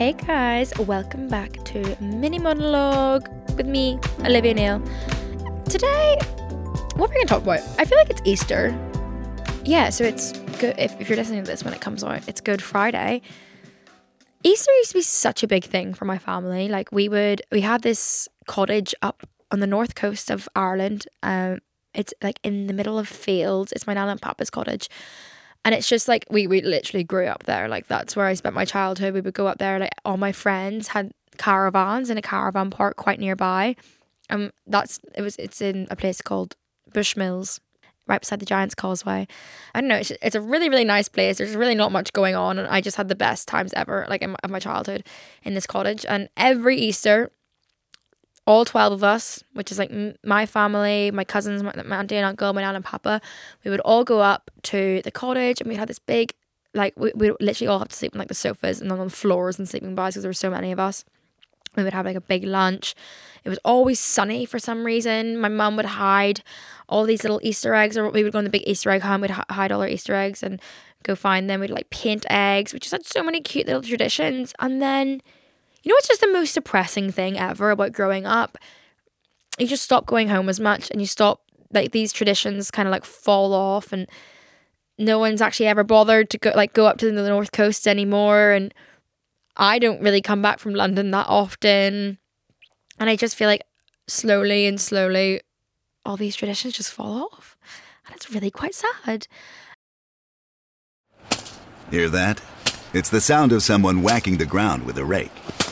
Hey guys, welcome back to Mini Monologue with me, Olivia Neill. Today, what we're going to talk about, I feel like it's Easter. Yeah, so it's good. If, if you're listening to this when it comes out, it's Good Friday. Easter used to be such a big thing for my family. Like we would, we had this cottage up on the north coast of Ireland. Um, it's like in the middle of fields. It's my nana and papa's cottage, and it's just like we we literally grew up there. Like that's where I spent my childhood. We would go up there. Like all my friends had caravans in a caravan park quite nearby. Um, that's it was. It's in a place called Bushmills right beside the Giant's Causeway. I don't know. It's, it's a really, really nice place. There's really not much going on. And I just had the best times ever, like in my, childhood in this cottage. And every Easter, all 12 of us, which is like my family, my cousins, my, my auntie and uncle, my nan and papa, we would all go up to the cottage and we'd have this big, like, we, we literally all have to sleep on like the sofas and on the floors and sleeping bags because there were so many of us. We would have like a big lunch. It was always sunny for some reason. My mum would hide all these little Easter eggs, or we would go on the big Easter egg hunt. We'd hide all our Easter eggs and go find them. We'd like paint eggs. We just had so many cute little traditions. And then, you know what's just the most depressing thing ever about growing up? You just stop going home as much and you stop, like, these traditions kind of like fall off and no one's actually ever bothered to go like go up to the north coast anymore and I don't really come back from London that often. And I just feel like slowly and slowly all these traditions just fall off. And it's really quite sad. Hear that? It's the sound of someone whacking the ground with a rake.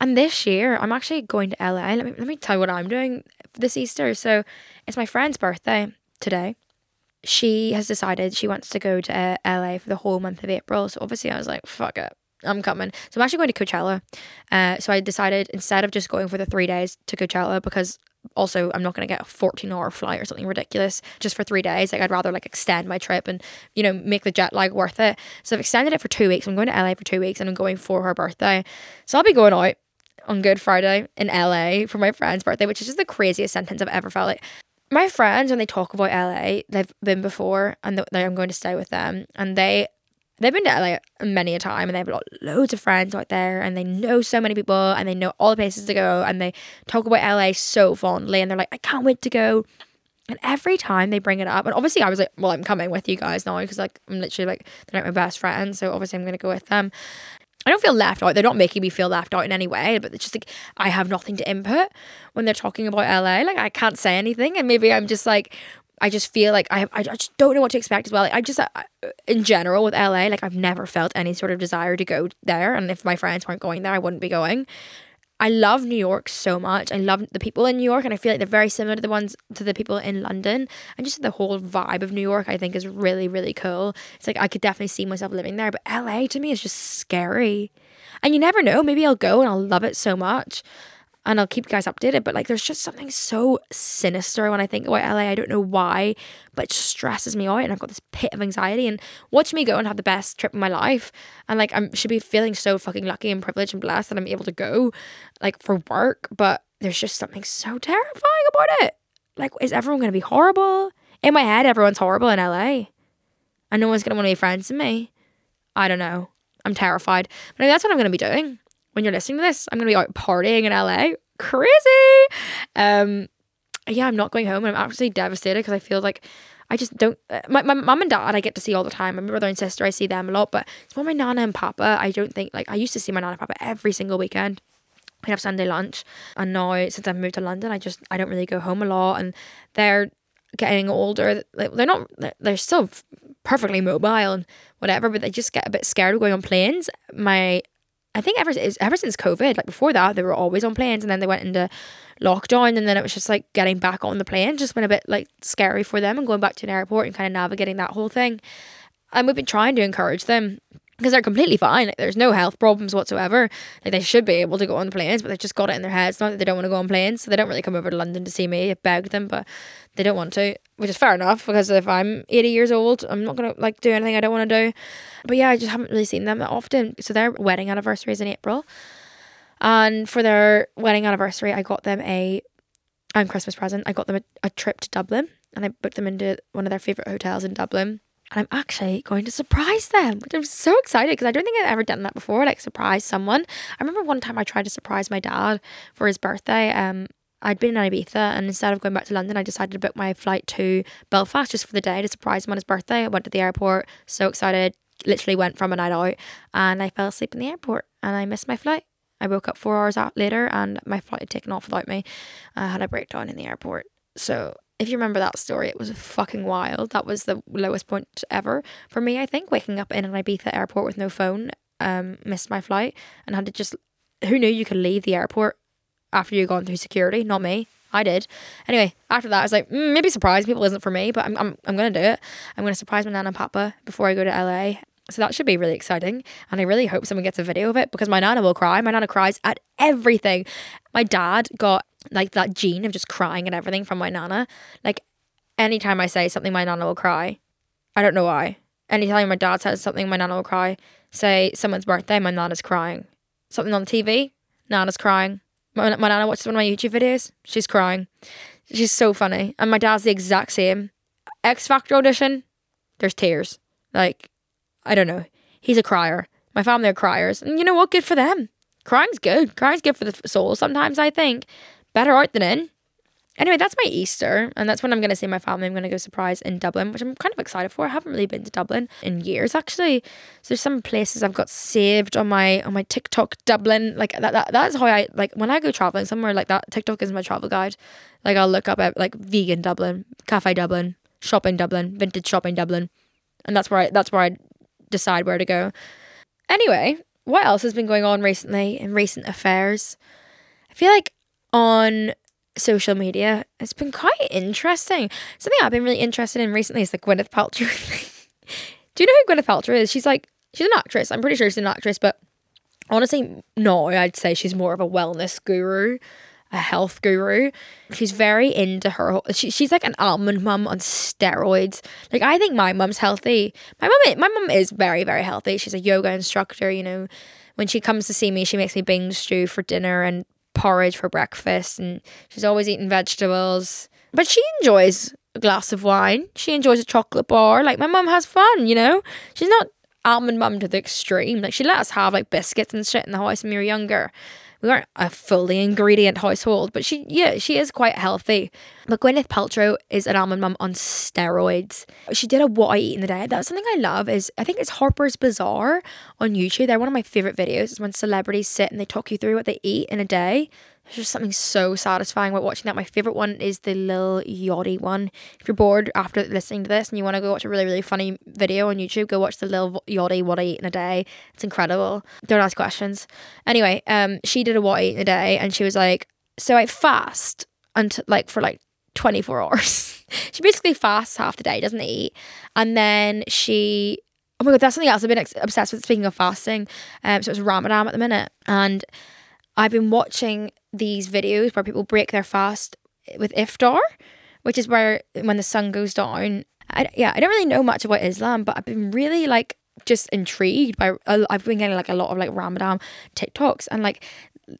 And this year, I'm actually going to LA. Let me, let me tell you what I'm doing this Easter. So, it's my friend's birthday today. She has decided she wants to go to LA for the whole month of April. So, obviously, I was like, fuck it. I'm coming. So I'm actually going to Coachella. Uh, so I decided instead of just going for the three days to Coachella because also I'm not going to get a 14 hour flight or something ridiculous just for three days. Like I'd rather like extend my trip and you know make the jet lag worth it. So I've extended it for two weeks. I'm going to LA for two weeks and I'm going for her birthday. So I'll be going out on Good Friday in LA for my friend's birthday, which is just the craziest sentence I've ever felt like. My friends, when they talk about LA, they've been before and I'm going to stay with them, and they they've been to LA many a time and they have lo- loads of friends out there and they know so many people and they know all the places to go and they talk about LA so fondly and they're like, I can't wait to go. And every time they bring it up, and obviously I was like, well, I'm coming with you guys now because like I'm literally like they're like my best friends, so obviously I'm gonna go with them. I don't feel left out. They're not making me feel left out in any way, but it's just like I have nothing to input when they're talking about LA. Like I can't say anything, and maybe I'm just like I just feel like I I just don't know what to expect as well. Like, I just uh, in general with LA, like I've never felt any sort of desire to go there, and if my friends weren't going there, I wouldn't be going. I love New York so much. I love the people in New York, and I feel like they're very similar to the ones to the people in London. And just the whole vibe of New York, I think, is really really cool. It's like I could definitely see myself living there, but LA to me is just scary. And you never know. Maybe I'll go and I'll love it so much and I'll keep you guys updated. But like, there's just something so sinister when I think about LA. I don't know why, but it stresses me out, and I've got this pit of anxiety. And watch me go and have the best trip of my life, and like, I should be feeling so fucking lucky and privileged and blessed that I'm able to go, like for work. But there's just something so terrifying about it. Like, is everyone gonna be horrible? In my head, everyone's horrible in LA, and no one's gonna want to be friends with me. I don't know. I'm terrified, but that's what I'm gonna be doing when you're listening to this, I'm gonna be out partying in LA. Crazy. Um, yeah, I'm not going home. I'm absolutely devastated because I feel like I just don't. Uh, my my mum and dad I get to see all the time. My brother and sister I see them a lot, but it's more my nana and papa. I don't think like I used to see my nana and papa every single weekend. We'd have Sunday lunch, and now since I've moved to London, I just I don't really go home a lot, and they're getting older. They're not. They're still perfectly mobile and whatever, but they just get a bit scared of going on planes. My I think ever ever since COVID, like before that, they were always on planes, and then they went into lockdown, and then it was just like getting back on the plane just been a bit like scary for them, and going back to an airport and kind of navigating that whole thing. And we've been trying to encourage them because they're completely fine. Like, there's no health problems whatsoever. Like they should be able to go on planes, but they've just got it in their heads not that they don't want to go on planes, so they don't really come over to London to see me. I begged them, but they don't want to, which is fair enough because if I'm 80 years old, I'm not gonna like do anything I don't want to do. But yeah, I just haven't really seen them that often. So their wedding anniversary is in April, and for their wedding anniversary, I got them a and Christmas present. I got them a, a trip to Dublin, and I booked them into one of their favorite hotels in Dublin and I'm actually going to surprise them, which I'm so excited because I don't think I've ever done that before, like surprise someone. I remember one time I tried to surprise my dad for his birthday. Um, I'd been in Ibiza, and instead of going back to London, I decided to book my flight to Belfast just for the day to surprise him on his birthday. I went to the airport, so excited, literally went from a night out, and I fell asleep in the airport, and I missed my flight. I woke up four hours later, and my flight had taken off without me. I had a breakdown in the airport, so if you remember that story, it was fucking wild. That was the lowest point ever for me, I think. Waking up in an Ibiza airport with no phone, um, missed my flight, and had to just. Who knew you could leave the airport after you'd gone through security? Not me. I did. Anyway, after that, I was like, mm, maybe surprise people isn't for me, but I'm, I'm, I'm going to do it. I'm going to surprise my nana and papa before I go to LA. So that should be really exciting. And I really hope someone gets a video of it because my nana will cry. My nana cries at everything. My dad got like that gene of just crying and everything from my nana. Like anytime I say something, my nana will cry. I don't know why. Anytime my dad says something, my nana will cry. Say someone's birthday, my nana's crying. Something on the TV, nana's crying. My, my nana watches one of my YouTube videos, she's crying. She's so funny. And my dad's the exact same. X Factor audition, there's tears. Like, I don't know. He's a crier. My family are criers. And you know what? Good for them. Crying's good. Crying's good for the soul sometimes, I think better out than in. Anyway, that's my Easter, and that's when I'm going to see my family. I'm going to go surprise in Dublin, which I'm kind of excited for. I haven't really been to Dublin in years, actually. So there's some places I've got saved on my on my TikTok Dublin. Like that, that that's how I like when I go traveling somewhere like that. TikTok is my travel guide. Like I'll look up at like vegan Dublin, cafe Dublin, shopping Dublin, vintage shopping Dublin, and that's where I that's where I decide where to go. Anyway, what else has been going on recently in recent affairs? I feel like on social media. It's been quite interesting. Something I've been really interested in recently is the Gwyneth Paltrow thing. Do you know who Gwyneth Paltrow is? She's like she's an actress. I'm pretty sure she's an actress, but honestly, no, I'd say she's more of a wellness guru, a health guru. She's very into her. She, she's like an almond mum on steroids. Like I think my mum's healthy. My mum, my mum is very very healthy. She's a yoga instructor. You know, when she comes to see me, she makes me bean stew for dinner and porridge for breakfast and she's always eating vegetables. But she enjoys a glass of wine. She enjoys a chocolate bar. Like my mum has fun, you know? She's not almond mum to the extreme. Like she let us have like biscuits and shit in the house when we were younger we weren't a fully ingredient household, but she, yeah, she is quite healthy. But Gwyneth Paltrow is an almond mum on steroids. She did a what I eat in the day. That's something I love. Is I think it's Harper's Bazaar on YouTube. They're one of my favorite videos. Is when celebrities sit and they talk you through what they eat in a day. There's just something so satisfying about watching that. My favorite one is the Lil Yachty one. If you're bored after listening to this and you want to go watch a really, really funny video on YouTube, go watch the Lil Yachty What I Eat in a Day. It's incredible. Don't ask questions. Anyway, um, she did a What I Eat in a Day and she was like, So I fast until like for like 24 hours. she basically fasts half the day, doesn't eat. And then she Oh my god, that's something else I've been obsessed with. Speaking of fasting, um, so it's Ramadan at the minute, and I've been watching these videos where people break their fast with iftar, which is where when the sun goes down. I, yeah, I don't really know much about Islam, but I've been really like just intrigued by. I've been getting like a lot of like Ramadan TikToks and like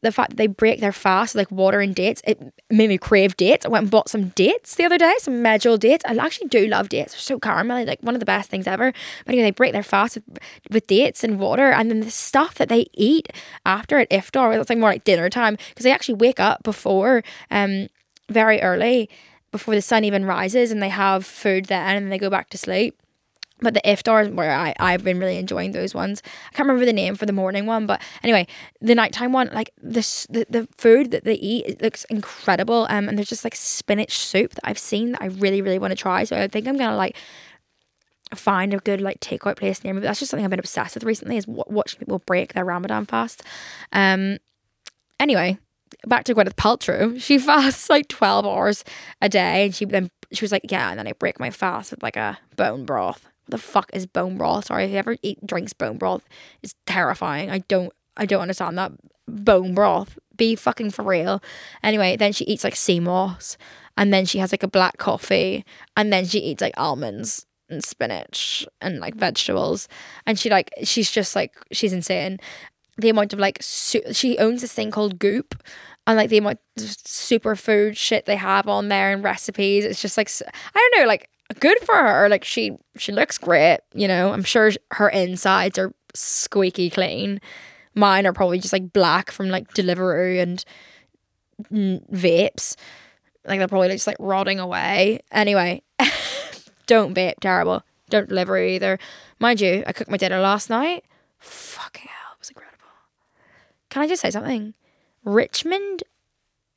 the fact that they break their fast like water and dates it made me crave dates. I went and bought some dates the other day some medjool dates. I actually do love dates. They're so caramelly like one of the best things ever. But anyway they break their fast with, with dates and water and then the stuff that they eat after at iftar it's like more like dinner time because they actually wake up before um very early before the sun even rises and they have food then and then they go back to sleep but the iftar where I, I've been really enjoying those ones. I can't remember the name for the morning one, but anyway, the nighttime one, like this the, the food that they eat it looks incredible. Um and there's just like spinach soup that I've seen that I really, really want to try. So I think I'm gonna like find a good like takeout place near me. But that's just something I've been obsessed with recently is watching people break their Ramadan fast. Um anyway, back to Gwyneth Paltrow. She fasts like 12 hours a day and she then she was like, Yeah, and then I break my fast with like a bone broth the fuck is bone broth? Sorry, if you ever eat drinks bone broth it's terrifying. I don't I don't understand that bone broth. Be fucking for real. Anyway, then she eats like sea moss, and then she has like a black coffee, and then she eats like almonds and spinach and like vegetables, and she like she's just like she's insane. The amount of like su- she owns this thing called Goop, and like the amount of superfood shit they have on there and recipes. It's just like I don't know, like good for her. Like she she looks great. You know, I'm sure her insides are squeaky clean. Mine are probably just like black from like Deliveroo and vapes. Like they're probably just like rotting away. Anyway, don't vape, terrible. Don't deliver either. Mind you, I cooked my dinner last night. Fucking hell, it was incredible. Can I just say something? Richmond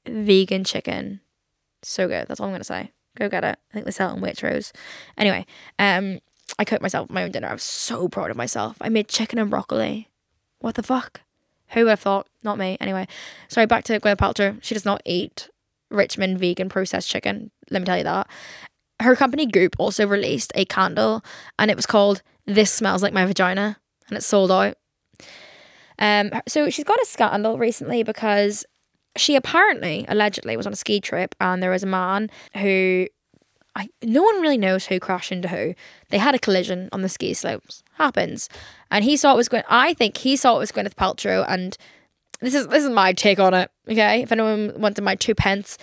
vegan chicken. So good. That's all I'm gonna say. Go get it. I think they sell it in Waitrose. Anyway, um, I cooked myself my own dinner. I was so proud of myself. I made chicken and broccoli. What the fuck? Who would have thought? Not me. Anyway, sorry, back to Gwyneth Paltrow. She does not eat Richmond vegan processed chicken. Let me tell you that. Her company Goop also released a candle and it was called This Smells Like My Vagina and it sold out. Um, so she's got a scandal recently because she apparently, allegedly, was on a ski trip and there was a man who I, no one really knows who crashed into who. They had a collision on the ski slopes. Happens. And he saw it was going I think he saw it was Gwyneth Paltrow and this is this is my take on it, okay? If anyone wanted my two pence.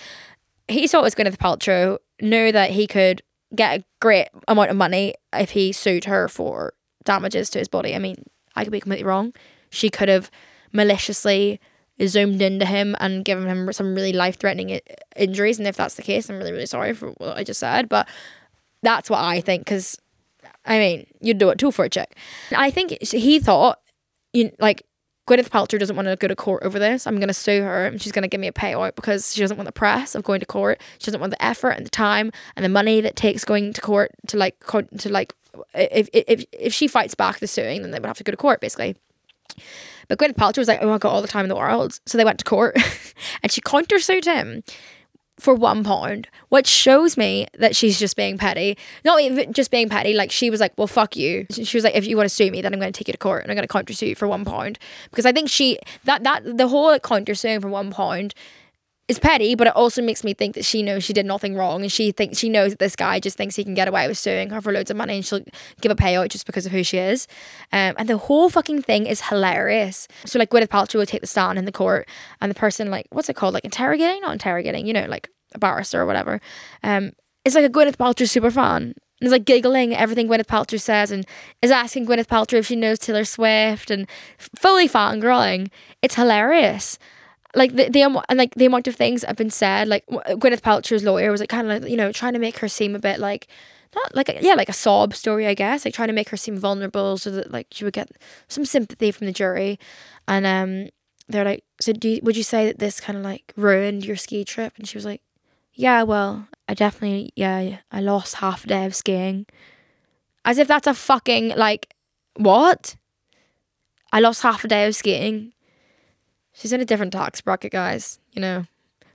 He saw it was Gwyneth Paltrow, knew that he could get a great amount of money if he sued her for damages to his body. I mean, I could be completely wrong. She could have maliciously zoomed into him and given him some really life threatening injuries. And if that's the case, I'm really, really sorry for what I just said. But that's what I think because, I mean, you'd do it too for a chick. I think he thought, you like, Gwyneth Paltrow doesn't want to go to court over this. I'm going to sue her and she's going to give me a payout because she doesn't want the press of going to court. She doesn't want the effort and the time and the money that takes going to court to like, to like, if, if, if she fights back the suing, then they would have to go to court basically. But Gwyneth Paltrow was like, oh, I got all the time in the world. So they went to court and she countersued him for one pound, which shows me that she's just being petty. Not even just being petty, like she was like, well, fuck you. She was like, if you want to sue me, then I'm going to take you to court and I'm going to countersue you for one pound. Because I think she, that, that, the whole countersuing for one pound is petty, but it also makes me think that she knows she did nothing wrong and she thinks she knows that this guy just thinks he can get away with suing her for loads of money and she'll give a payout just because of who she is. Um, and the whole fucking thing is hilarious. So like Gwyneth Paltrow will take the stand in the court and the person like what's it called? Like interrogating? Not interrogating, you know, like a barrister or whatever. Um, it's like a Gwyneth Paltrow super fan. And is like giggling at everything Gwyneth Paltrow says and is asking Gwyneth Paltrow if she knows Taylor Swift and fully fangirling. It's hilarious like the, the and like the amount of things that have been said like Gwyneth Paltrow's lawyer was like kind of like you know trying to make her seem a bit like not like a, yeah like a sob story I guess like trying to make her seem vulnerable so that like she would get some sympathy from the jury. And um they're like so do you, would you say that this kind of like ruined your ski trip? And she was like yeah well I definitely yeah I lost half a day of skiing. As if that's a fucking like what? I lost half a day of skiing She's in a different tax bracket, guys, you know.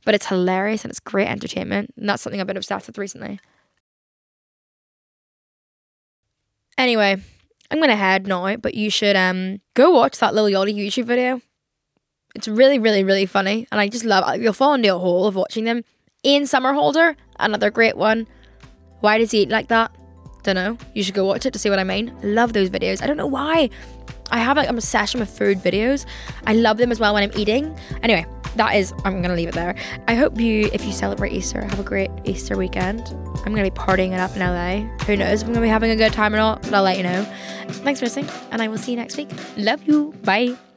But it's hilarious and it's great entertainment. And that's something I've been obsessed with recently. Anyway, I'm gonna head now, but you should um go watch that Lil Yachty YouTube video. It's really, really, really funny, and I just love. You'll fall into a hole of watching them. Ian Somerhalder, another great one. Why does he eat like that? Don't know. You should go watch it to see what I mean. love those videos. I don't know why. I have like an obsession with food videos. I love them as well when I'm eating. Anyway, that is I'm gonna leave it there. I hope you if you celebrate Easter, have a great Easter weekend. I'm gonna be partying it up in LA. Who knows if I'm gonna be having a good time or not, but I'll let you know. Thanks for listening, and I will see you next week. Love you. Bye.